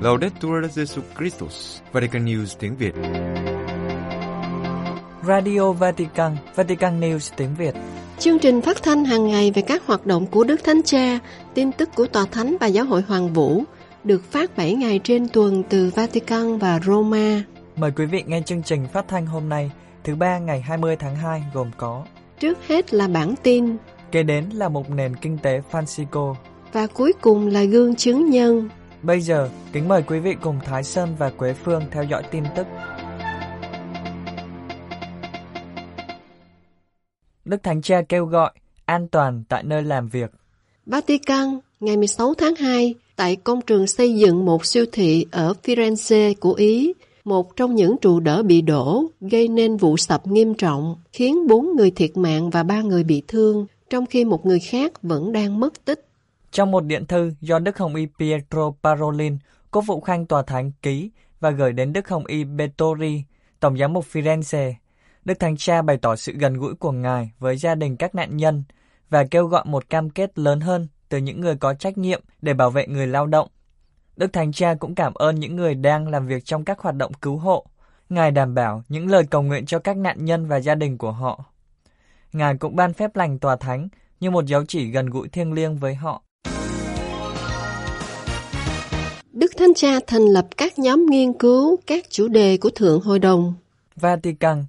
Laudetur Jesus Christus, Vatican News tiếng Việt. Radio Vatican, Vatican News tiếng Việt. Chương trình phát thanh hàng ngày về các hoạt động của Đức Thánh Cha, tin tức của Tòa Thánh và Giáo hội Hoàng Vũ được phát 7 ngày trên tuần từ Vatican và Roma. Mời quý vị nghe chương trình phát thanh hôm nay, thứ ba ngày 20 tháng 2 gồm có Trước hết là bản tin Kế đến là một nền kinh tế Francisco và cuối cùng là gương chứng nhân. Bây giờ, kính mời quý vị cùng Thái Sơn và Quế Phương theo dõi tin tức. Đức Thánh Cha kêu gọi an toàn tại nơi làm việc. Vatican, ngày 16 tháng 2, tại công trường xây dựng một siêu thị ở Firenze của Ý, một trong những trụ đỡ bị đổ, gây nên vụ sập nghiêm trọng, khiến bốn người thiệt mạng và ba người bị thương, trong khi một người khác vẫn đang mất tích. Trong một điện thư do Đức Hồng Y Pietro Parolin, cố vụ khanh tòa thánh ký và gửi đến Đức Hồng Y Bettori, Tổng giám mục Firenze, Đức Thánh Cha bày tỏ sự gần gũi của Ngài với gia đình các nạn nhân và kêu gọi một cam kết lớn hơn từ những người có trách nhiệm để bảo vệ người lao động. Đức Thánh Cha cũng cảm ơn những người đang làm việc trong các hoạt động cứu hộ. Ngài đảm bảo những lời cầu nguyện cho các nạn nhân và gia đình của họ. Ngài cũng ban phép lành tòa thánh như một dấu chỉ gần gũi thiêng liêng với họ. Thánh Cha thành lập các nhóm nghiên cứu các chủ đề của Thượng Hội đồng. Vatican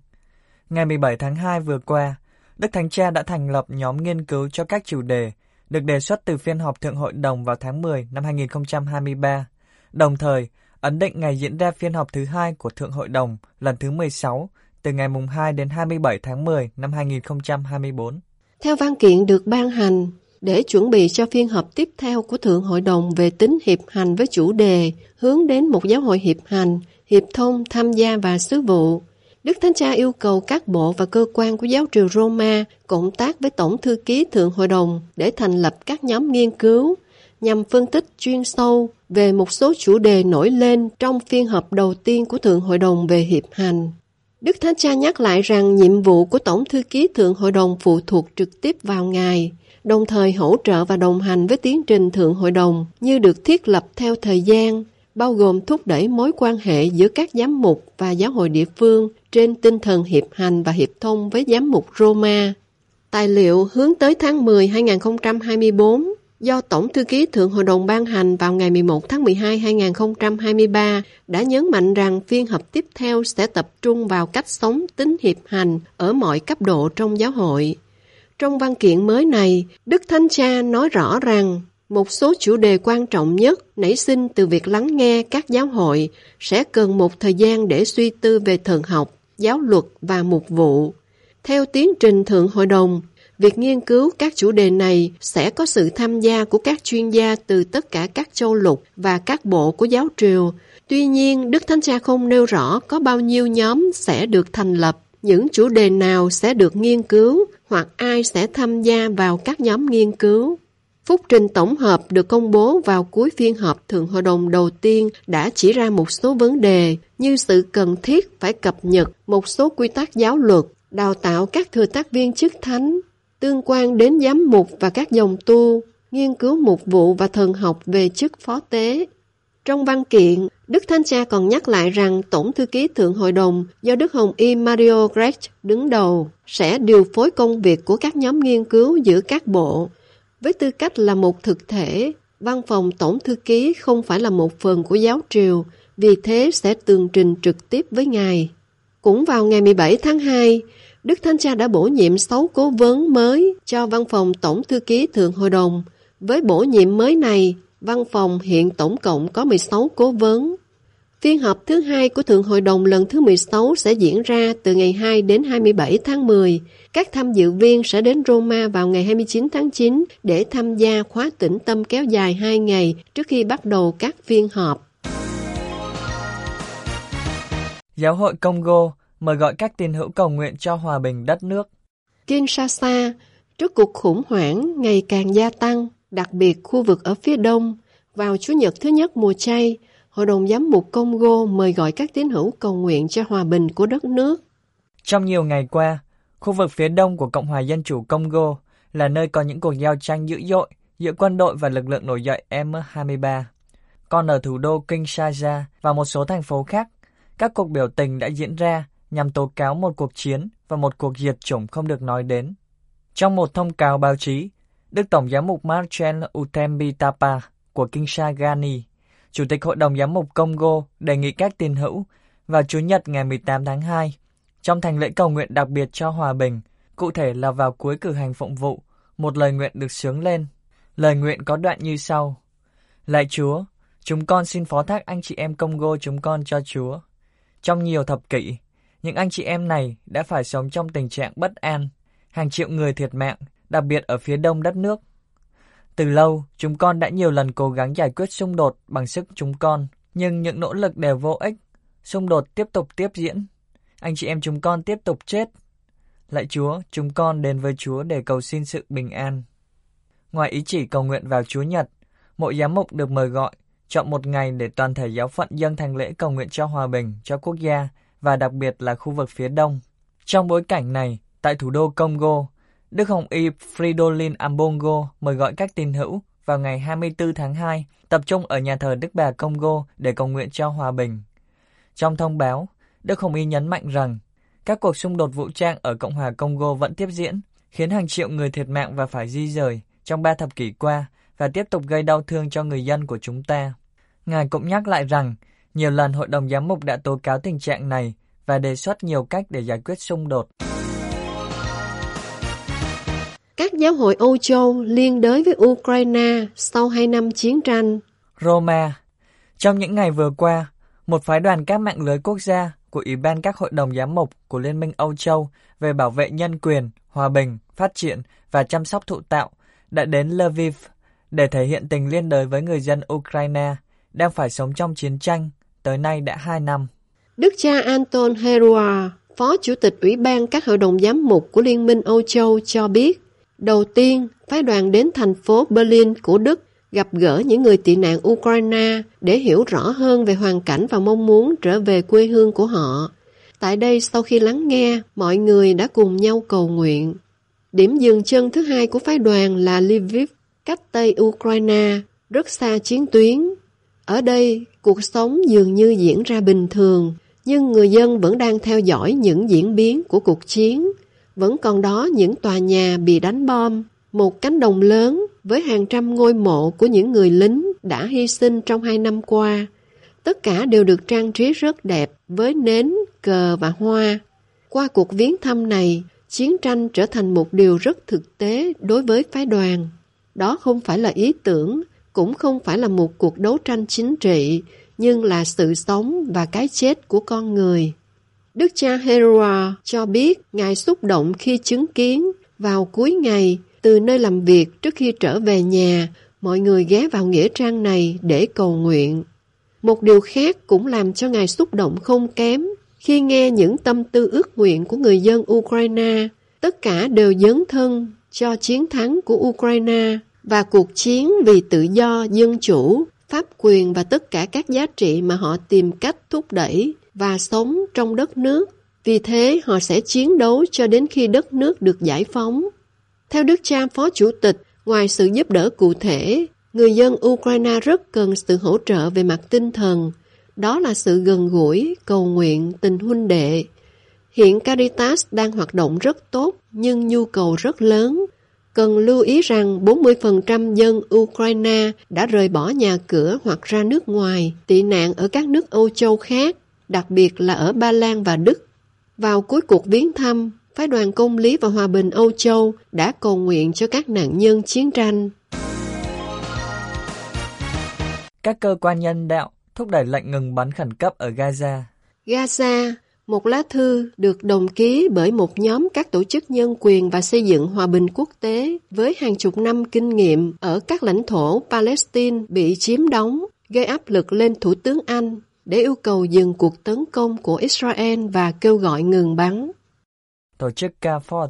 Ngày 17 tháng 2 vừa qua, Đức Thánh Cha đã thành lập nhóm nghiên cứu cho các chủ đề được đề xuất từ phiên họp Thượng Hội đồng vào tháng 10 năm 2023, đồng thời ấn định ngày diễn ra phiên họp thứ hai của Thượng Hội đồng lần thứ 16 từ ngày mùng 2 đến 27 tháng 10 năm 2024. Theo văn kiện được ban hành, để chuẩn bị cho phiên họp tiếp theo của Thượng Hội đồng về tính hiệp hành với chủ đề hướng đến một giáo hội hiệp hành, hiệp thông, tham gia và sứ vụ. Đức Thánh Cha yêu cầu các bộ và cơ quan của giáo triều Roma cộng tác với Tổng Thư ký Thượng Hội đồng để thành lập các nhóm nghiên cứu nhằm phân tích chuyên sâu về một số chủ đề nổi lên trong phiên họp đầu tiên của Thượng Hội đồng về hiệp hành. Đức Thánh Cha nhắc lại rằng nhiệm vụ của Tổng Thư ký Thượng Hội đồng phụ thuộc trực tiếp vào Ngài, đồng thời hỗ trợ và đồng hành với tiến trình Thượng Hội đồng như được thiết lập theo thời gian, bao gồm thúc đẩy mối quan hệ giữa các giám mục và giáo hội địa phương trên tinh thần hiệp hành và hiệp thông với giám mục Roma. Tài liệu hướng tới tháng 10 2024 do Tổng Thư ký Thượng Hội đồng ban hành vào ngày 11 tháng 12 2023 đã nhấn mạnh rằng phiên họp tiếp theo sẽ tập trung vào cách sống tính hiệp hành ở mọi cấp độ trong giáo hội. Trong văn kiện mới này, Đức Thánh Cha nói rõ rằng một số chủ đề quan trọng nhất nảy sinh từ việc lắng nghe các giáo hội sẽ cần một thời gian để suy tư về thần học, giáo luật và mục vụ. Theo tiến trình Thượng Hội đồng, việc nghiên cứu các chủ đề này sẽ có sự tham gia của các chuyên gia từ tất cả các châu lục và các bộ của giáo triều. Tuy nhiên, Đức Thánh Cha không nêu rõ có bao nhiêu nhóm sẽ được thành lập, những chủ đề nào sẽ được nghiên cứu hoặc ai sẽ tham gia vào các nhóm nghiên cứu. Phúc trình tổng hợp được công bố vào cuối phiên họp Thượng Hội đồng đầu tiên đã chỉ ra một số vấn đề như sự cần thiết phải cập nhật một số quy tắc giáo luật, đào tạo các thừa tác viên chức thánh, tương quan đến giám mục và các dòng tu, nghiên cứu mục vụ và thần học về chức phó tế. Trong văn kiện, Đức Thánh Cha còn nhắc lại rằng Tổng Thư ký Thượng Hội đồng do Đức Hồng Y Mario Grech đứng đầu sẽ điều phối công việc của các nhóm nghiên cứu giữa các bộ. Với tư cách là một thực thể, văn phòng Tổng Thư ký không phải là một phần của giáo triều, vì thế sẽ tường trình trực tiếp với Ngài. Cũng vào ngày 17 tháng 2, Đức Thánh Cha đã bổ nhiệm 6 cố vấn mới cho văn phòng Tổng Thư ký Thượng Hội đồng. Với bổ nhiệm mới này, văn phòng hiện tổng cộng có 16 cố vấn. Phiên họp thứ hai của Thượng Hội đồng lần thứ 16 sẽ diễn ra từ ngày 2 đến 27 tháng 10. Các tham dự viên sẽ đến Roma vào ngày 29 tháng 9 để tham gia khóa tĩnh tâm kéo dài 2 ngày trước khi bắt đầu các phiên họp. Giáo hội Congo mời gọi các tín hữu cầu nguyện cho hòa bình đất nước. Kinshasa, trước cuộc khủng hoảng ngày càng gia tăng, đặc biệt khu vực ở phía đông, vào Chủ nhật thứ nhất mùa chay, Hội đồng Giám mục Congo mời gọi các tín hữu cầu nguyện cho hòa bình của đất nước. Trong nhiều ngày qua, khu vực phía đông của Cộng hòa Dân chủ Congo là nơi có những cuộc giao tranh dữ dội giữa quân đội và lực lượng nổi dậy M23. còn ở thủ đô Kinshasa và một số thành phố khác, các cuộc biểu tình đã diễn ra nhằm tố cáo một cuộc chiến và một cuộc diệt chủng không được nói đến. Trong một thông cáo báo chí, Đức Tổng giám mục Marcel Utembi Tapa của Kinshagani, Chủ tịch Hội đồng Giám mục Congo đề nghị các tín hữu vào Chủ nhật ngày 18 tháng 2 trong thành lễ cầu nguyện đặc biệt cho hòa bình, cụ thể là vào cuối cử hành phụng vụ, một lời nguyện được sướng lên. Lời nguyện có đoạn như sau. Lạy Chúa, chúng con xin phó thác anh chị em Congo chúng con cho Chúa. Trong nhiều thập kỷ, những anh chị em này đã phải sống trong tình trạng bất an, hàng triệu người thiệt mạng, đặc biệt ở phía đông đất nước. Từ lâu, chúng con đã nhiều lần cố gắng giải quyết xung đột bằng sức chúng con, nhưng những nỗ lực đều vô ích. Xung đột tiếp tục tiếp diễn. Anh chị em chúng con tiếp tục chết. Lạy Chúa, chúng con đến với Chúa để cầu xin sự bình an. Ngoài ý chỉ cầu nguyện vào Chúa Nhật, mỗi giám mục được mời gọi, chọn một ngày để toàn thể giáo phận dâng thành lễ cầu nguyện cho hòa bình, cho quốc gia và đặc biệt là khu vực phía đông. Trong bối cảnh này, tại thủ đô Congo, Đức Hồng Y Fridolin Ambongo mời gọi các tín hữu vào ngày 24 tháng 2 tập trung ở nhà thờ Đức Bà Congo để cầu nguyện cho hòa bình. Trong thông báo, Đức Hồng Y nhấn mạnh rằng các cuộc xung đột vũ trang ở Cộng hòa Congo vẫn tiếp diễn, khiến hàng triệu người thiệt mạng và phải di rời trong ba thập kỷ qua và tiếp tục gây đau thương cho người dân của chúng ta. Ngài cũng nhắc lại rằng nhiều lần Hội đồng Giám mục đã tố cáo tình trạng này và đề xuất nhiều cách để giải quyết xung đột. Các giáo hội Âu Châu liên đới với Ukraine sau hai năm chiến tranh. Roma Trong những ngày vừa qua, một phái đoàn các mạng lưới quốc gia của Ủy ban các hội đồng giám mục của Liên minh Âu Châu về bảo vệ nhân quyền, hòa bình, phát triển và chăm sóc thụ tạo đã đến Lviv để thể hiện tình liên đới với người dân Ukraine đang phải sống trong chiến tranh, tới nay đã 2 năm. Đức cha Anton Herua, Phó Chủ tịch Ủy ban các hội đồng giám mục của Liên minh Âu Châu cho biết, đầu tiên, phái đoàn đến thành phố Berlin của Đức gặp gỡ những người tị nạn Ukraine để hiểu rõ hơn về hoàn cảnh và mong muốn trở về quê hương của họ. Tại đây, sau khi lắng nghe, mọi người đã cùng nhau cầu nguyện. Điểm dừng chân thứ hai của phái đoàn là Lviv, cách Tây Ukraine, rất xa chiến tuyến. Ở đây, cuộc sống dường như diễn ra bình thường, nhưng người dân vẫn đang theo dõi những diễn biến của cuộc chiến. Vẫn còn đó những tòa nhà bị đánh bom, một cánh đồng lớn với hàng trăm ngôi mộ của những người lính đã hy sinh trong hai năm qua. Tất cả đều được trang trí rất đẹp với nến, cờ và hoa. Qua cuộc viếng thăm này, chiến tranh trở thành một điều rất thực tế đối với phái đoàn. Đó không phải là ý tưởng, cũng không phải là một cuộc đấu tranh chính trị, nhưng là sự sống và cái chết của con người. Đức cha Herua cho biết Ngài xúc động khi chứng kiến vào cuối ngày từ nơi làm việc trước khi trở về nhà, mọi người ghé vào nghĩa trang này để cầu nguyện. Một điều khác cũng làm cho Ngài xúc động không kém khi nghe những tâm tư ước nguyện của người dân Ukraine. Tất cả đều dấn thân cho chiến thắng của Ukraine và cuộc chiến vì tự do, dân chủ, pháp quyền và tất cả các giá trị mà họ tìm cách thúc đẩy và sống trong đất nước. Vì thế họ sẽ chiến đấu cho đến khi đất nước được giải phóng. Theo Đức cha Phó Chủ tịch, ngoài sự giúp đỡ cụ thể, người dân Ukraine rất cần sự hỗ trợ về mặt tinh thần. Đó là sự gần gũi, cầu nguyện, tình huynh đệ. Hiện Caritas đang hoạt động rất tốt nhưng nhu cầu rất lớn. Cần lưu ý rằng 40% dân Ukraine đã rời bỏ nhà cửa hoặc ra nước ngoài, tị nạn ở các nước Âu Châu khác, đặc biệt là ở Ba Lan và Đức. Vào cuối cuộc viếng thăm, phái đoàn công lý và hòa bình Âu Châu đã cầu nguyện cho các nạn nhân chiến tranh. Các cơ quan nhân đạo thúc đẩy lệnh ngừng bắn khẩn cấp ở Gaza. Gaza, một lá thư được đồng ký bởi một nhóm các tổ chức nhân quyền và xây dựng hòa bình quốc tế với hàng chục năm kinh nghiệm ở các lãnh thổ Palestine bị chiếm đóng, gây áp lực lên Thủ tướng Anh để yêu cầu dừng cuộc tấn công của Israel và kêu gọi ngừng bắn. Tổ chức CAFORD,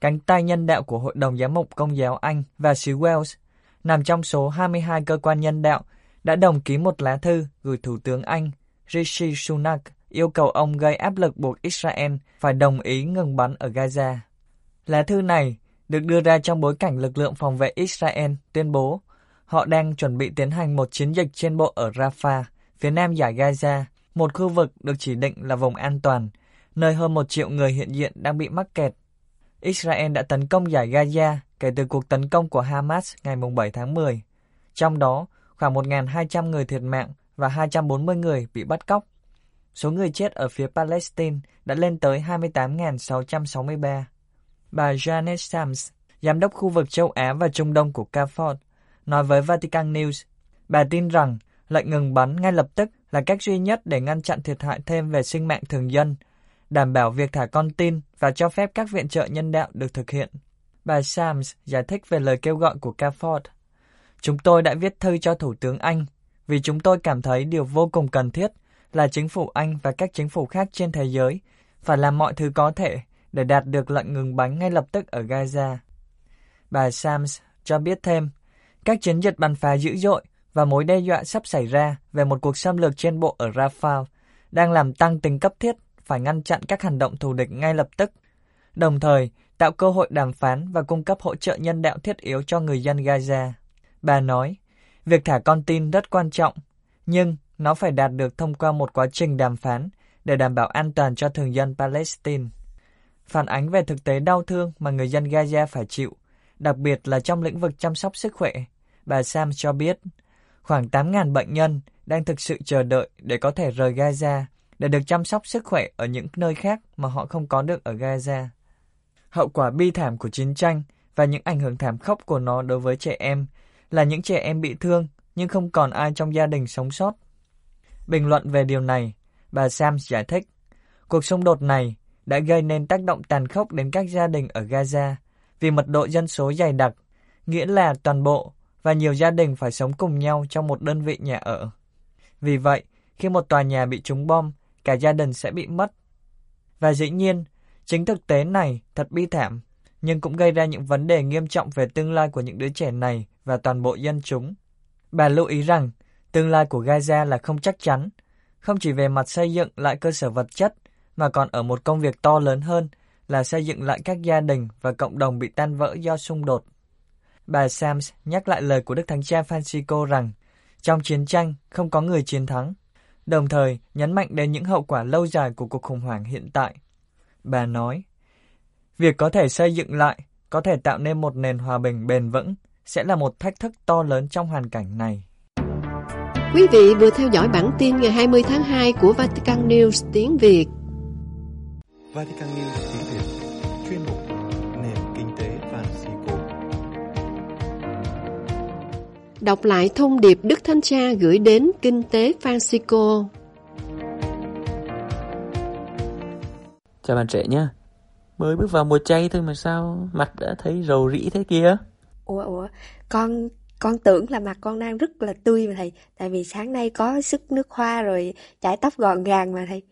cánh tay nhân đạo của Hội đồng Giám mục Công giáo Anh và xứ Wales, nằm trong số 22 cơ quan nhân đạo, đã đồng ký một lá thư gửi Thủ tướng Anh Rishi Sunak yêu cầu ông gây áp lực buộc Israel phải đồng ý ngừng bắn ở Gaza. Lá thư này được đưa ra trong bối cảnh lực lượng phòng vệ Israel tuyên bố họ đang chuẩn bị tiến hành một chiến dịch trên bộ ở Rafah, phía nam giải Gaza, một khu vực được chỉ định là vùng an toàn, nơi hơn một triệu người hiện diện đang bị mắc kẹt. Israel đã tấn công giải Gaza kể từ cuộc tấn công của Hamas ngày 7 tháng 10. Trong đó, khoảng 1.200 người thiệt mạng và 240 người bị bắt cóc. Số người chết ở phía Palestine đã lên tới 28.663. Bà Janet Sams, giám đốc khu vực châu Á và Trung Đông của CAFOR, nói với Vatican News, bà tin rằng lệnh ngừng bắn ngay lập tức là cách duy nhất để ngăn chặn thiệt hại thêm về sinh mạng thường dân, đảm bảo việc thả con tin và cho phép các viện trợ nhân đạo được thực hiện. Bà Sams giải thích về lời kêu gọi của CAFOR. Chúng tôi đã viết thư cho Thủ tướng Anh vì chúng tôi cảm thấy điều vô cùng cần thiết là chính phủ Anh và các chính phủ khác trên thế giới phải làm mọi thứ có thể để đạt được lệnh ngừng bắn ngay lập tức ở Gaza. Bà Sams cho biết thêm, các chiến dịch bắn phá dữ dội và mối đe dọa sắp xảy ra về một cuộc xâm lược trên bộ ở Rafah đang làm tăng tính cấp thiết phải ngăn chặn các hành động thù địch ngay lập tức, đồng thời tạo cơ hội đàm phán và cung cấp hỗ trợ nhân đạo thiết yếu cho người dân Gaza. Bà nói, việc thả con tin rất quan trọng, nhưng nó phải đạt được thông qua một quá trình đàm phán để đảm bảo an toàn cho thường dân Palestine. Phản ánh về thực tế đau thương mà người dân Gaza phải chịu, đặc biệt là trong lĩnh vực chăm sóc sức khỏe, bà Sam cho biết khoảng 8.000 bệnh nhân đang thực sự chờ đợi để có thể rời Gaza để được chăm sóc sức khỏe ở những nơi khác mà họ không có được ở Gaza. Hậu quả bi thảm của chiến tranh và những ảnh hưởng thảm khốc của nó đối với trẻ em là những trẻ em bị thương nhưng không còn ai trong gia đình sống sót. Bình luận về điều này, bà Sam giải thích, cuộc xung đột này đã gây nên tác động tàn khốc đến các gia đình ở Gaza vì mật độ dân số dày đặc, nghĩa là toàn bộ và nhiều gia đình phải sống cùng nhau trong một đơn vị nhà ở. Vì vậy, khi một tòa nhà bị trúng bom, cả gia đình sẽ bị mất. Và dĩ nhiên, chính thực tế này thật bi thảm, nhưng cũng gây ra những vấn đề nghiêm trọng về tương lai của những đứa trẻ này và toàn bộ dân chúng. Bà lưu ý rằng, tương lai của Gaza là không chắc chắn, không chỉ về mặt xây dựng lại cơ sở vật chất, mà còn ở một công việc to lớn hơn là xây dựng lại các gia đình và cộng đồng bị tan vỡ do xung đột. Bà Sams nhắc lại lời của Đức Thánh Cha Francisco rằng trong chiến tranh không có người chiến thắng, đồng thời nhấn mạnh đến những hậu quả lâu dài của cuộc khủng hoảng hiện tại. Bà nói, việc có thể xây dựng lại, có thể tạo nên một nền hòa bình bền vững sẽ là một thách thức to lớn trong hoàn cảnh này. Quý vị vừa theo dõi bản tin ngày 20 tháng 2 của Vatican News tiếng Việt. Vatican News tiếng Việt chuyên mục nền kinh tế Francisco. Đọc lại thông điệp Đức Thánh Cha gửi đến kinh tế Francisco. Chào bạn trẻ nhé. Mới bước vào mùa chay thôi mà sao mặt đã thấy rầu rĩ thế kia? Ủa ủa, con con tưởng là mặt con đang rất là tươi mà thầy, tại vì sáng nay có sức nước hoa rồi chải tóc gọn gàng mà thầy.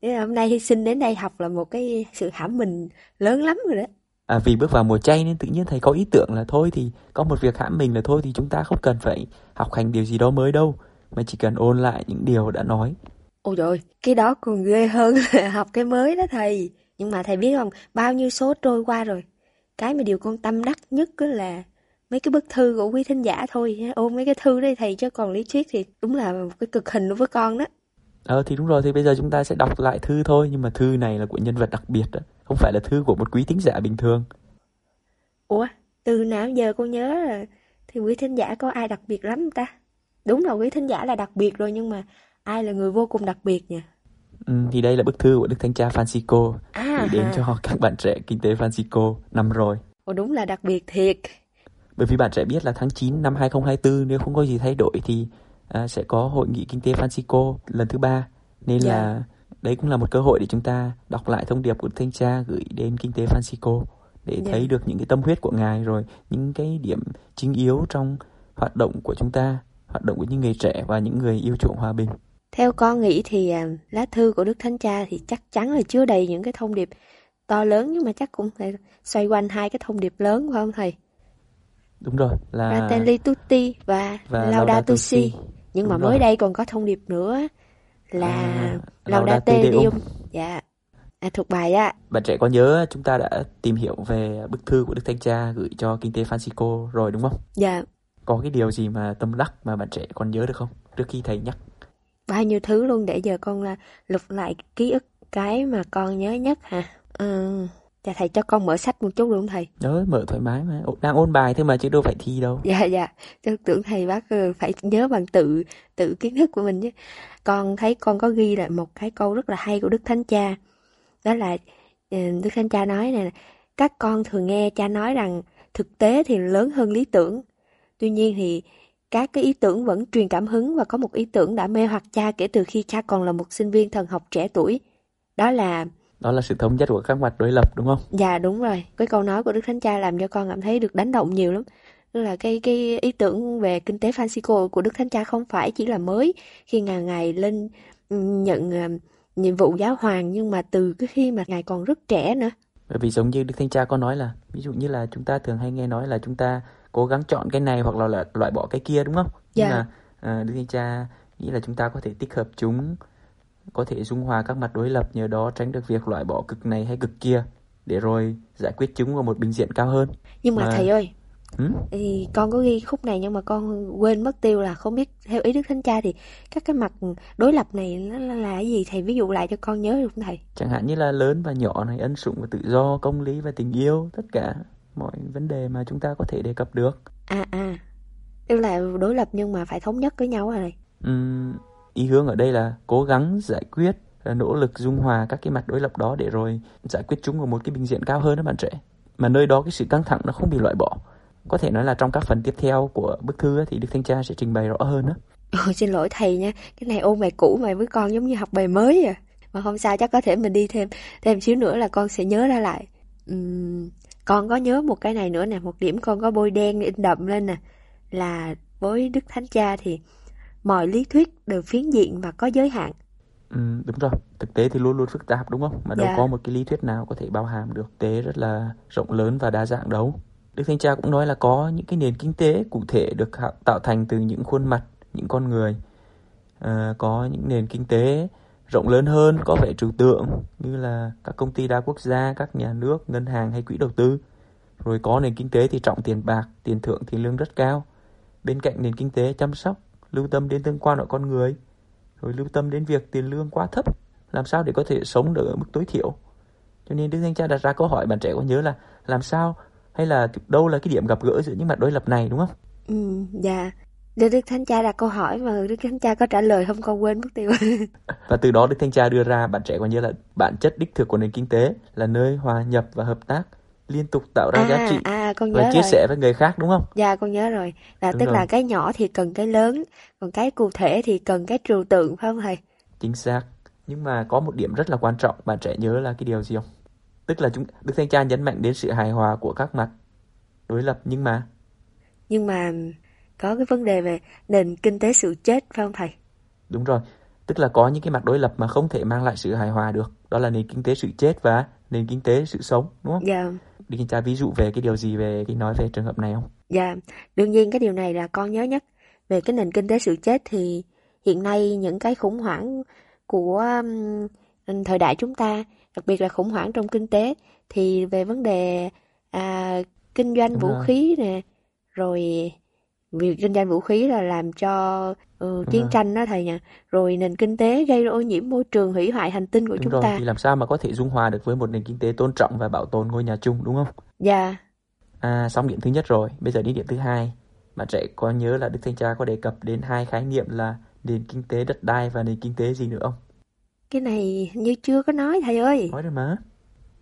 Là hôm nay xin đến đây học là một cái sự hãm mình lớn lắm rồi đó. À vì bước vào mùa chay nên tự nhiên thầy có ý tưởng là thôi thì có một việc hãm mình là thôi thì chúng ta không cần phải học hành điều gì đó mới đâu, mà chỉ cần ôn lại những điều đã nói. Ôi trời, cái đó còn ghê hơn là học cái mới đó thầy. Nhưng mà thầy biết không, bao nhiêu số trôi qua rồi. Cái mà điều con tâm đắc nhất là mấy cái bức thư của quý thính giả thôi. Ôm mấy cái thư đây thầy chứ còn lý thuyết thì đúng là một cái cực hình đối với con đó. Ờ thì đúng rồi thì bây giờ chúng ta sẽ đọc lại thư thôi nhưng mà thư này là của nhân vật đặc biệt đó, không phải là thư của một quý thính giả bình thường. Ủa, từ nào giờ con nhớ là thì quý thính giả có ai đặc biệt lắm ta? Đúng là quý thính giả là đặc biệt rồi nhưng mà ai là người vô cùng đặc biệt nhỉ? Ừ, thì đây là bức thư của Đức Thánh Cha Francisco À, gửi đến ha. cho các bạn trẻ kinh tế Francisco năm rồi. Ồ đúng là đặc biệt thiệt. Bởi vì bạn trẻ biết là tháng 9 năm 2024 nếu không có gì thay đổi thì à, sẽ có hội nghị kinh tế Francisco lần thứ ba nên Dạ. là đấy cũng là một cơ hội để chúng ta đọc lại thông điệp của Thánh Cha gửi đến kinh tế Francisco để Dạ. thấy được những cái tâm huyết của ngài rồi những cái điểm chính yếu trong hoạt động của chúng ta, hoạt động của những người trẻ và những người yêu chuộng hòa bình. Theo con nghĩ thì à, lá thư của Đức Thánh Cha thì chắc chắn là chứa đầy những cái thông điệp to lớn nhưng mà chắc cũng phải xoay quanh hai cái thông điệp lớn phải không thầy? Đúng rồi là Fratelli Tutti và, và Laudato Si. Nhưng mà Đúng mới rồi. đây còn có thông điệp nữa là À, Laudate. Deum. Dạ. À, thuộc bài á. Bạn trẻ có nhớ chúng ta đã tìm hiểu về bức thư của Đức Thánh Cha gửi cho kinh tế Francisco rồi đúng không? Dạ. có cái điều gì mà tâm đắc mà bạn trẻ còn nhớ được không? Trước khi thầy nhắc. Bao nhiêu thứ luôn để giờ con là lục lại ký ức cái mà con nhớ nhất hả? Ừ. Dạ thầy cho con mở sách một chút đúng không thầy? Nhớ mở thoải mái mà. Đang ôn bài thôi mà chứ đâu phải thi đâu. Dạ dạ. Tôi tưởng thầy bác ừ, phải nhớ bằng tự tự kiến thức của mình chứ. Con thấy con có ghi lại một cái câu rất là hay của Đức Thánh Cha. Đó là ừ, Đức Thánh Cha nói này các con thường nghe cha nói rằng thực tế thì lớn hơn lý tưởng. Tuy nhiên thì các cái ý tưởng vẫn truyền cảm hứng và có một ý tưởng đã mê hoặc cha kể từ khi cha còn là một sinh viên thần học trẻ tuổi. Đó là đó là sự thống nhất của các mặt đối lập đúng không? Dạ đúng rồi. Cái câu nói của Đức Thánh Cha làm cho con cảm thấy được đánh động nhiều lắm. Tức là cái cái ý tưởng về kinh tế Francisco của Đức Thánh Cha không phải chỉ là mới khi ngài ngài lên nhận nhiệm vụ giáo hoàng nhưng mà từ cái khi mà ngài còn rất trẻ nữa. Bởi vì giống như Đức Thánh Cha có nói là ví dụ như là chúng ta thường hay nghe nói là chúng ta cố gắng chọn cái này hoặc là, là loại bỏ cái kia đúng không? Dạ. Nhưng mà uh, Đức Thánh Cha nghĩ là chúng ta có thể tích hợp chúng có thể dung hòa các mặt đối lập nhờ đó tránh được việc loại bỏ cực này hay cực kia để rồi giải quyết chúng vào một bình diện cao hơn. Nhưng mà, mà... thầy ơi, ừ? thì con có ghi khúc này nhưng mà con quên mất tiêu là không biết theo ý Đức Thánh Cha thì các cái mặt đối lập này nó là, là cái gì thầy ví dụ lại cho con nhớ được không thầy? Chẳng hạn như là lớn và nhỏ này, ân sủng và tự do, công lý và tình yêu, tất cả mọi vấn đề mà chúng ta có thể đề cập được. À à, tức là đối lập nhưng mà phải thống nhất với nhau rồi. Uhm, ý hướng ở đây là cố gắng giải quyết nỗ lực dung hòa các cái mặt đối lập đó để rồi giải quyết chúng ở một cái bình diện cao hơn đó bạn trẻ. Mà nơi đó cái sự căng thẳng nó không bị loại bỏ. Có thể nói là trong các phần tiếp theo của bức thư thì đức thanh tra sẽ trình bày rõ hơn đó Ồ, xin lỗi thầy nha. Cái này ôn bài cũ mà với con giống như học bài mới à. Mà không sao chắc có thể mình đi thêm thêm xíu nữa là con sẽ nhớ ra lại. Uhm, con có nhớ một cái này nữa nè một điểm con có bôi đen in đậm lên nè. Là với đức thánh cha thì mọi lý thuyết đều phiến diện và có giới hạn. Ừ, đúng rồi, thực tế thì luôn luôn phức tạp đúng không? Mà đâu dạ. có một cái lý thuyết nào có thể bao hàm được. Tế rất là rộng lớn và đa dạng đâu. Đức Thanh Cha cũng nói là có những cái nền kinh tế cụ thể được tạo thành từ những khuôn mặt, những con người. À, có những nền kinh tế rộng lớn hơn, có vẻ trừu tượng như là các công ty đa quốc gia, các nhà nước, ngân hàng hay quỹ đầu tư. Rồi có nền kinh tế thì trọng tiền bạc, tiền thưởng, tiền lương rất cao. Bên cạnh nền kinh tế chăm sóc, lưu tâm đến tương quan của con người, rồi lưu tâm đến việc tiền lương quá thấp, làm sao để có thể sống được ở mức tối thiểu. Cho nên Đức Thanh Cha đặt ra câu hỏi bạn trẻ có nhớ là làm sao hay là đâu là cái điểm gặp gỡ giữa những mặt đối lập này đúng không? Ừ, dạ. Đức, Đức Thánh Cha đặt câu hỏi mà Đức Thánh Cha có trả lời không con quên mất tiêu. và từ đó Đức Thánh Cha đưa ra bạn trẻ có nhớ là bản chất đích thực của nền kinh tế là nơi hòa nhập và hợp tác liên tục tạo ra à, giá trị à, con nhớ và chia rồi. sẻ với người khác đúng không? Dạ con nhớ rồi. Là đúng tức rồi. là cái nhỏ thì cần cái lớn, còn cái cụ thể thì cần cái trừu tượng phải không thầy? Chính xác. Nhưng mà có một điểm rất là quan trọng bạn trẻ nhớ là cái điều gì không? Tức là chúng Đức Thánh Cha nhấn mạnh đến sự hài hòa của các mặt đối lập nhưng mà nhưng mà có cái vấn đề về nền kinh tế sự chết phải không thầy? Đúng rồi. Tức là có những cái mặt đối lập mà không thể mang lại sự hài hòa được. Đó là nền kinh tế sự chết và nền kinh tế sự sống, đúng không? Dạ. Đi kiểm tra ví dụ về cái điều gì về cái nói về trường hợp này không? Dạ, đương nhiên cái điều này là con nhớ nhất. Về cái nền kinh tế sự chết thì hiện nay những cái khủng hoảng của um, thời đại chúng ta, đặc biệt là khủng hoảng trong kinh tế thì về vấn đề à, kinh doanh Đúng vũ rồi. khí nè, rồi việc kinh doanh vũ khí là làm cho uh, chiến rồi. tranh đó thầy nha. Rồi nền kinh tế gây ô nhiễm môi trường, hủy hoại hành tinh của Đúng chúng rồi, ta. thì làm sao mà có thể dung hòa được với một nền kinh tế tôn trọng và bảo tồn ngôi nhà chung đúng không? Dạ. À, xong điểm thứ nhất rồi, bây giờ đến điểm thứ hai. Bạn trẻ có nhớ là Đức Thanh Cha có đề cập đến hai khái niệm là nền kinh tế đất đai và nền kinh tế gì nữa không? Cái này như chưa có nói thầy ơi. Nói rồi mà.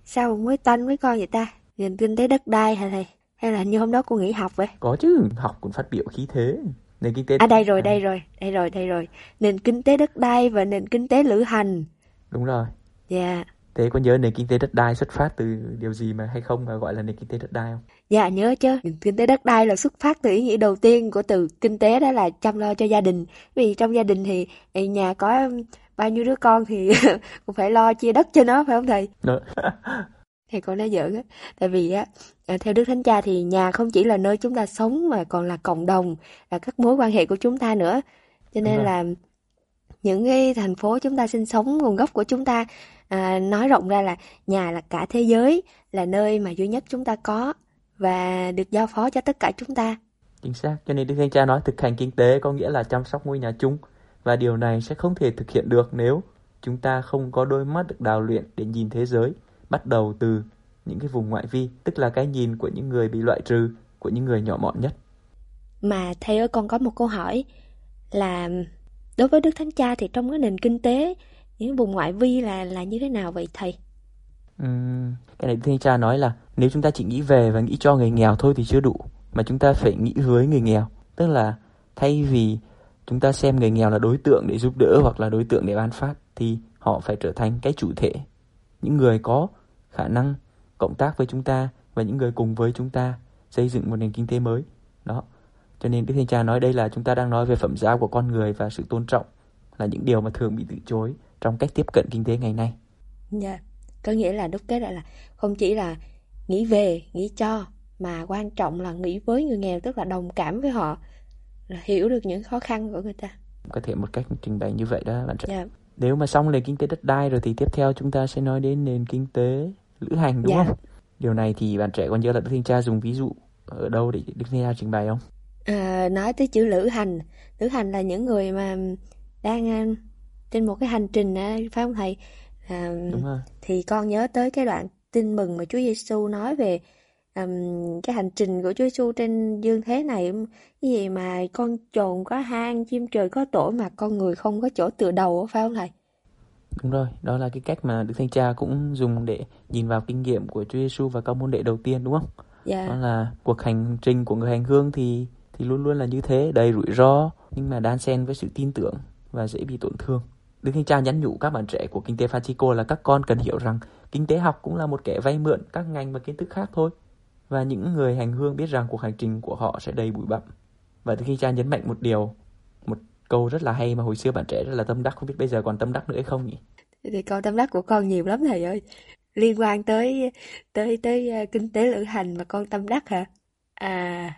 Sao mới tanh với con vậy ta? Nền kinh tế đất đai hả thầy? Hay là như hôm đó cô nghỉ học vậy? Có chứ, học cũng phát biểu khí thế. Nền kinh tế À đây rồi, đây rồi, đây rồi, đây rồi. Nền kinh tế đất đai và nền kinh tế lữ hành. Đúng rồi. Dạ. Thế có nhớ nền kinh tế đất đai xuất phát từ điều gì mà hay không mà gọi là nền kinh tế đất đai không? Dạ nhớ chứ, nền kinh tế đất đai là xuất phát từ ý nghĩa đầu tiên của từ kinh tế đó là chăm lo cho gia đình. Vì trong gia đình thì thì nhà có bao nhiêu đứa con thì cũng phải lo chia đất cho nó phải không thầy? Thầy con nói giỡn á. Tại vì á, à, theo Đức Thánh Cha thì nhà không chỉ là nơi chúng ta sống mà còn là cộng đồng, là các mối quan hệ của chúng ta nữa. Cho nên là những cái thành phố chúng ta sinh sống, nguồn gốc của chúng ta à, nói rộng ra là nhà là cả thế giới, là nơi mà duy nhất chúng ta có và được giao phó cho tất cả chúng ta. Chính xác, cho nên Đức Thánh Cha nói thực hành kinh tế có nghĩa là chăm sóc ngôi nhà chung và điều này sẽ không thể thực hiện được nếu chúng ta không có đôi mắt được đào luyện để nhìn thế giới, bắt đầu từ những cái vùng ngoại vi, tức là cái nhìn của những người bị loại trừ, của những người nhỏ mọn nhất. Mà thầy ơi con có một câu hỏi là đối với Đức Thánh Cha thì trong cái nền kinh tế những vùng ngoại vi là là như thế nào vậy thầy? Uhm, cái này Đức Thánh Cha nói là nếu chúng ta chỉ nghĩ về và nghĩ cho người nghèo thôi thì chưa đủ, mà chúng ta phải nghĩ với người nghèo, tức là thay vì chúng ta xem người nghèo là đối tượng để giúp đỡ hoặc là đối tượng để ban phát thì họ phải trở thành cái chủ thể, những người có khả năng cộng tác với chúng ta và những người cùng với chúng ta xây dựng một nền kinh tế mới. Đó. Cho nên Đức Thánh Cha nói đây là chúng ta đang nói về phẩm giá của con người và sự tôn trọng là những điều mà thường bị từ chối trong cách tiếp cận kinh tế ngày nay. Dạ, yeah. có nghĩa là đúc kết lại là không chỉ là nghĩ về, nghĩ cho mà quan trọng là nghĩ với người nghèo tức là đồng cảm với họ là hiểu được những khó khăn của người ta. Có thể một cách trình bày như vậy đó bạn trẻ. Yeah. Nếu mà xong nền kinh tế đất đai rồi thì tiếp theo chúng ta sẽ nói đến nền kinh tế lữ hành đúng yeah. không? Điều này thì bạn trẻ còn nhớ là Đức Thánh Cha dùng ví dụ ở đâu để Đức Thánh Cha trình bày không? À, nói tới chữ lữ hành, lữ hành là những người mà đang uh, trên một cái hành trình uh, phải không thầy? À, Đúng rồi. Thì con nhớ tới cái đoạn tin mừng mà Chúa Giêsu nói về um, cái hành trình của Chúa Giêsu trên dương thế này cái gì mà con trồn có hang chim trời có tổ mà con người không có chỗ tựa đầu phải không thầy? Đúng rồi, đó là cái cách mà Đức Thánh Cha cũng dùng để nhìn vào kinh nghiệm của Chúa Giêsu và các môn đệ đầu tiên đúng không? Dạ. Đó là cuộc hành trình của người hành hương thì thì luôn luôn là như thế, đầy rủi ro nhưng mà đan xen với sự tin tưởng và dễ bị tổn thương. Đức Thánh Cha nhắn nhủ các bạn trẻ của kinh tế Francisco là các con cần hiểu rằng kinh tế học cũng là một kẻ vay mượn các ngành và kiến thức khác thôi. Và những người hành hương biết rằng cuộc hành trình của họ sẽ đầy bụi bặm. Và Đức Thánh Cha nhấn mạnh một điều, câu rất là hay mà hồi xưa bạn trẻ rất là tâm đắc, không biết bây giờ còn tâm đắc nữa hay không nhỉ? Thì câu tâm đắc của con nhiều lắm thầy ơi. Liên quan tới tới tới uh, kinh tế lữ hành mà con tâm đắc hả? À,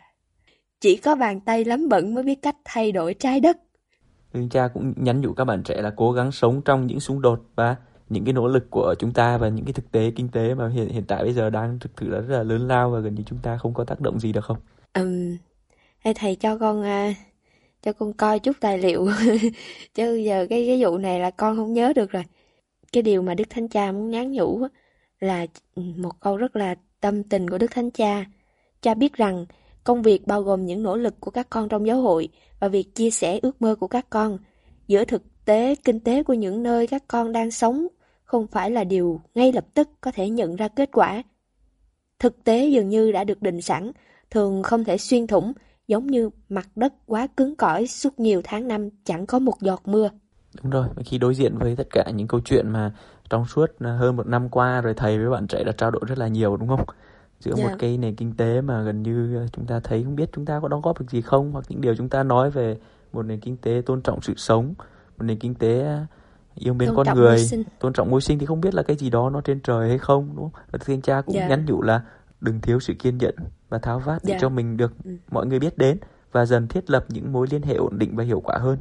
chỉ có bàn tay lắm bận mới biết cách thay đổi trái đất. Thánh cha cũng nhắn nhủ các bạn trẻ là cố gắng sống trong những xung đột và những cái nỗ lực của chúng ta và những cái thực tế kinh tế mà hiện hiện tại bây giờ đang thực sự rất là lớn lao và gần như chúng ta không có tác động gì được không? Um, thầy cho con uh, cho con coi chút tài liệu chứ giờ cái cái vụ này là con không nhớ được rồi. Cái điều mà Đức Thánh Cha muốn nhắn nhủ là ừ, một câu rất là tâm tình của Đức Thánh Cha. Cha biết rằng công việc bao gồm những nỗ lực của các con trong giáo hội và việc chia sẻ ước mơ của các con giữa thực tế kinh tế của những nơi các con đang sống không phải là điều ngay lập tức có thể nhận ra kết quả. Thực tế dường như đã được định sẵn, thường không thể xuyên thủng, giống như mặt đất quá cứng cỏi suốt nhiều tháng năm chẳng có một giọt mưa. Đúng rồi, khi đối diện với tất cả những câu chuyện mà trong suốt hơn một năm qua rồi thầy với bạn trẻ đã trao đổi rất là nhiều đúng không? Giữa yeah. một dạ. cái nền kinh tế mà gần như chúng ta thấy không biết chúng ta có đóng góp được gì không hoặc những điều chúng ta nói về một nền kinh tế tôn trọng sự sống, một nền kinh tế yêu mến con người, tôn trọng môi sinh thì không biết là cái gì đó nó trên trời hay không đúng không? Và thiên cha cũng yeah. Dạ. nhắn nhủ là đừng thiếu sự kiên nhẫn và tháo vát để yeah. Dạ. cho mình được ừ. mọi người biết đến và dần thiết lập những mối liên hệ ổn định và hiệu quả hơn.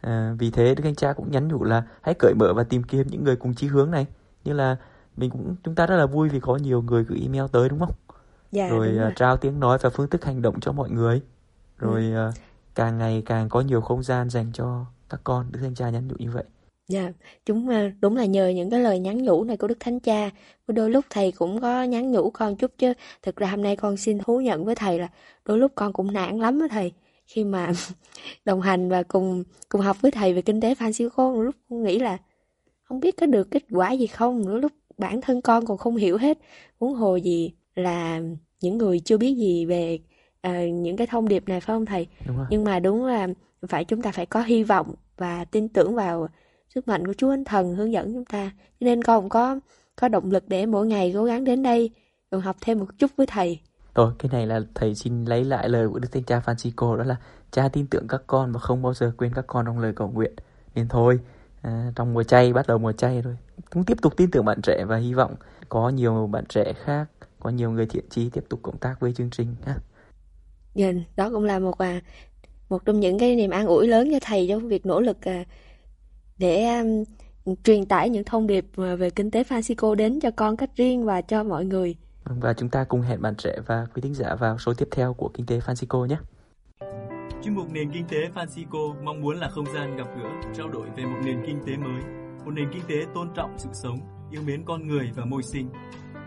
À, vì thế Đức Anh Cha cũng nhắn nhủ là hãy cởi mở và tìm kiếm những người cùng chí hướng này như là mình cũng chúng ta rất là vui vì có nhiều người gửi email tới đúng không? Dạ, rồi, đúng rồi. Uh, trao tiếng nói và phương thức hành động cho mọi người. Rồi ừ. uh, càng ngày càng có nhiều không gian dành cho các con Đức Thánh Cha nhắn nhủ như vậy. Dạ, chúng đúng là nhờ những cái lời nhắn nhủ này của Đức Thánh Cha. Đôi lúc thầy cũng có nhắn nhủ con chút chứ. Thực ra hôm nay con xin thú nhận với thầy là đôi lúc con cũng nản lắm với thầy. Khi mà đồng hành và cùng cùng học với thầy về kinh tế Francisco, lúc con nghĩ là không biết có được kết quả gì không. Đôi lúc bản thân con còn không hiểu hết. Huống hồ gì là những người chưa biết gì về uh, những cái thông điệp này phải không thầy? Nhưng mà đúng là phải chúng ta phải có hy vọng và tin tưởng vào sức mạnh của Chúa Anh Thần hướng dẫn chúng ta. Cho nên con cũng có có động lực để mỗi ngày cố gắng đến đây rồi học thêm một chút với thầy. Rồi, cái này là thầy xin lấy lại lời của Đức Thánh Cha Francisco đó là cha tin tưởng các con và không bao giờ quên các con trong lời cầu nguyện. Nên thôi, à, trong mùa chay bắt đầu mùa chay rồi. Cũng tiếp tục tin tưởng bạn trẻ và hy vọng có nhiều bạn trẻ khác, có nhiều người thiện chí tiếp tục cộng tác với chương trình ha. Dạ, đó cũng là một à, một trong những cái niềm an ủi lớn cho thầy trong việc nỗ lực à, để um, truyền tải những thông điệp về kinh tế Francisco đến cho con cách riêng và cho mọi người Và chúng ta cùng hẹn bạn trẻ và quý thính giả vào số tiếp theo của Kinh tế Francisco nhé. Chuyên mục Nền Kinh tế Francisco mong muốn là không gian gặp gỡ, trao đổi về một nền kinh tế mới, một nền kinh tế tôn trọng sự sống, yêu mến con người và môi sinh.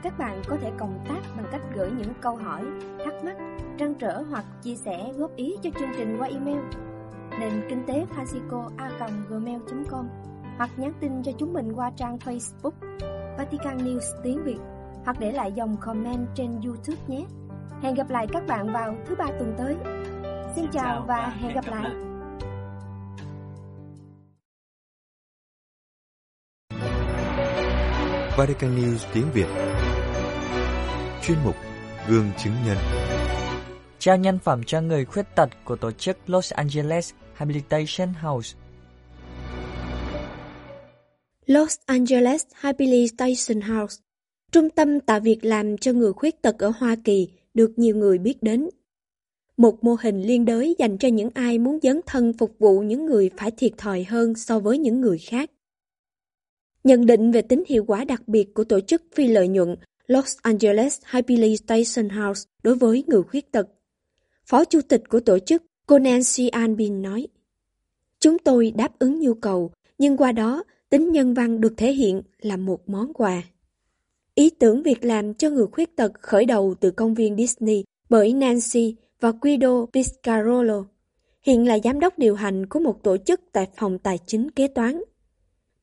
Các bạn có thể cộng tác bằng cách gửi những câu hỏi, thắc mắc, trăn trở hoặc chia sẻ góp ý cho chương trình qua email nền kinh tế Francisco a gmail.com hoặc nhắn tin cho chúng mình qua trang Facebook Vatican News tiếng Việt hoặc để lại dòng comment trên YouTube nhé. Hẹn gặp lại các bạn vào thứ ba tuần tới. Xin chào và hẹn gặp lại. Vatican News tiếng Việt Chuyên mục Gương chứng nhân Trao nhân phẩm cho người khuyết tật của tổ chức Los Angeles Habilitation House Los Angeles Habilitation House, Trung tâm tạo việc làm cho người khuyết tật ở Hoa Kỳ, được nhiều người biết đến. Một mô hình liên đới dành cho những ai muốn dấn thân phục vụ những người phải thiệt thòi hơn so với những người khác. Nhận định về tính hiệu quả đặc biệt của tổ chức phi lợi nhuận Los Angeles Habilitation House đối với người khuyết tật. Phó chủ tịch của tổ chức cô Nancy Albin nói, Chúng tôi đáp ứng nhu cầu, nhưng qua đó tính nhân văn được thể hiện là một món quà. Ý tưởng việc làm cho người khuyết tật khởi đầu từ công viên Disney bởi Nancy và Guido Piscarolo, hiện là giám đốc điều hành của một tổ chức tại phòng tài chính kế toán.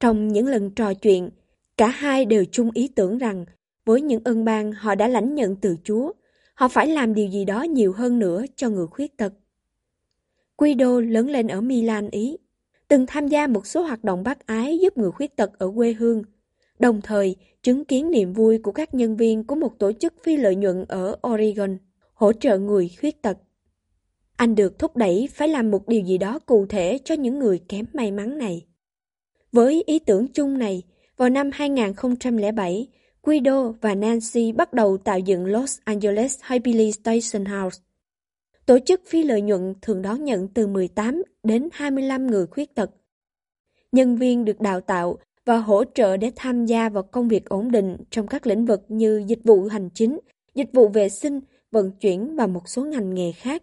Trong những lần trò chuyện, cả hai đều chung ý tưởng rằng với những ân ban họ đã lãnh nhận từ Chúa, họ phải làm điều gì đó nhiều hơn nữa cho người khuyết tật. Guido lớn lên ở Milan, Ý, từng tham gia một số hoạt động bác ái giúp người khuyết tật ở quê hương, đồng thời chứng kiến niềm vui của các nhân viên của một tổ chức phi lợi nhuận ở Oregon, hỗ trợ người khuyết tật. Anh được thúc đẩy phải làm một điều gì đó cụ thể cho những người kém may mắn này. Với ý tưởng chung này, vào năm 2007, Guido và Nancy bắt đầu tạo dựng Los Angeles Habilitation House. Tổ chức phi lợi nhuận thường đón nhận từ 18 đến 25 người khuyết tật. Nhân viên được đào tạo và hỗ trợ để tham gia vào công việc ổn định trong các lĩnh vực như dịch vụ hành chính, dịch vụ vệ sinh, vận chuyển và một số ngành nghề khác.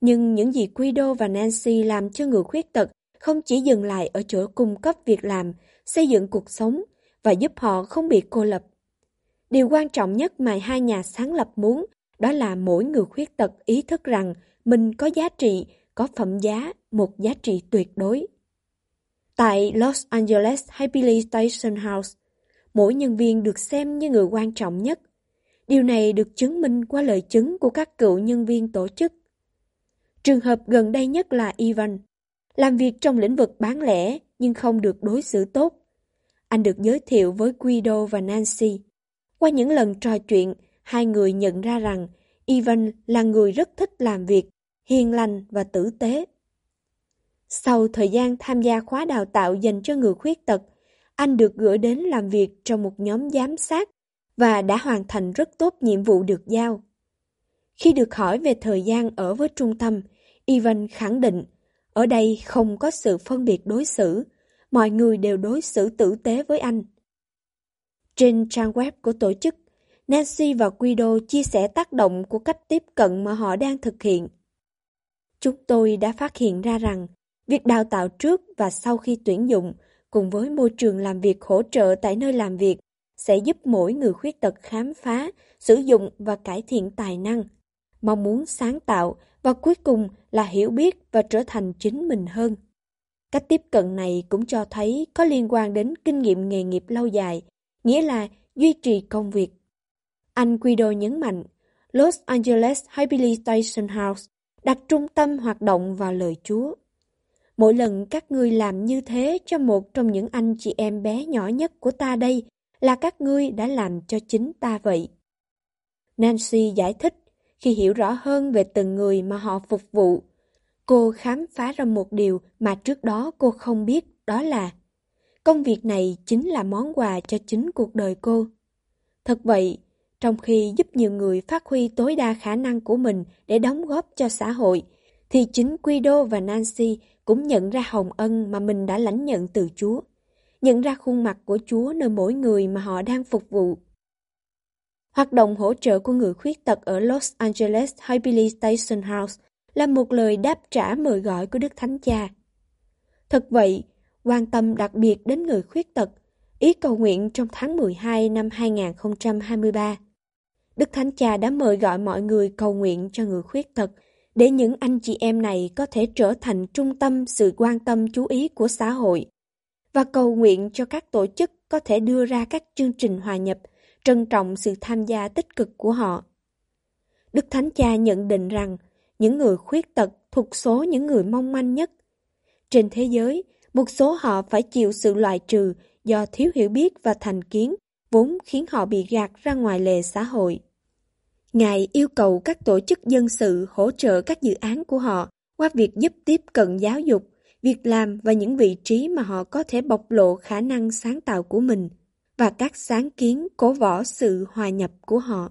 Nhưng những gì Guido và Nancy làm cho người khuyết tật không chỉ dừng lại ở chỗ cung cấp việc làm, xây dựng cuộc sống và giúp họ không bị cô lập. Điều quan trọng nhất mà hai nhà sáng lập muốn đó là mỗi người khuyết tật ý thức rằng mình có giá trị, có phẩm giá, một giá trị tuyệt đối. Tại Los Angeles Habilitation House, mỗi nhân viên được xem như người quan trọng nhất. Điều này được chứng minh qua lời chứng của các cựu nhân viên tổ chức. Trường hợp gần đây nhất là Ivan, làm việc trong lĩnh vực bán lẻ nhưng không được đối xử tốt. Anh được giới thiệu với Guido và Nancy. Qua những lần trò chuyện, hai người nhận ra rằng Ivan là người rất thích làm việc, hiền lành và tử tế. Sau thời gian tham gia khóa đào tạo dành cho người khuyết tật, anh được gửi đến làm việc trong một nhóm giám sát và đã hoàn thành rất tốt nhiệm vụ được giao. Khi được hỏi về thời gian ở với trung tâm, Ivan khẳng định ở đây không có sự phân biệt đối xử, mọi người đều đối xử tử tế với anh. Trên trang web của tổ chức, Nancy và Guido chia sẻ tác động của cách tiếp cận mà họ đang thực hiện. Chúng tôi đã phát hiện ra rằng việc đào tạo trước và sau khi tuyển dụng cùng với môi trường làm việc hỗ trợ tại nơi làm việc sẽ giúp mỗi người khuyết tật khám phá, sử dụng và cải thiện tài năng, mong muốn sáng tạo và cuối cùng là hiểu biết và trở thành chính mình hơn. Cách tiếp cận này cũng cho thấy có liên quan đến kinh nghiệm nghề nghiệp lâu dài, nghĩa là duy trì công việc. Anh Guido nhấn mạnh, Los Angeles Habilitation House đặt trung tâm hoạt động vào lời Chúa. Mỗi lần các ngươi làm như thế cho một trong những anh chị em bé nhỏ nhất của ta đây là các ngươi đã làm cho chính ta vậy. Nancy giải thích khi hiểu rõ hơn về từng người mà họ phục vụ. Cô khám phá ra một điều mà trước đó cô không biết, đó là công việc này chính là món quà cho chính cuộc đời cô. Thật vậy, trong khi giúp nhiều người phát huy tối đa khả năng của mình để đóng góp cho xã hội, thì chính Guido và Nancy cũng nhận ra hồng ân mà mình đã lãnh nhận từ Chúa, nhận ra khuôn mặt của Chúa nơi mỗi người mà họ đang phục vụ. Hoạt động hỗ trợ của người khuyết tật ở Los Angeles Rehabilitation House là một lời đáp trả mời gọi của Đức Thánh Cha. Thật vậy, quan tâm đặc biệt đến người khuyết tật, ý cầu nguyện trong tháng 12 năm 2023. Đức Thánh Cha đã mời gọi mọi người cầu nguyện cho người khuyết tật để những anh chị em này có thể trở thành trung tâm sự quan tâm chú ý của xã hội và cầu nguyện cho các tổ chức có thể đưa ra các chương trình hòa nhập, trân trọng sự tham gia tích cực của họ. Đức Thánh Cha nhận định rằng những người khuyết tật thuộc số những người mong manh nhất. Trên thế giới, một số họ phải chịu sự loại trừ do thiếu hiểu biết và thành kiến, vốn khiến họ bị gạt ra ngoài lề xã hội. Ngài yêu cầu các tổ chức dân sự hỗ trợ các dự án của họ qua việc giúp tiếp cận giáo dục, việc làm và những vị trí mà họ có thể bộc lộ khả năng sáng tạo của mình và các sáng kiến cố võ sự hòa nhập của họ.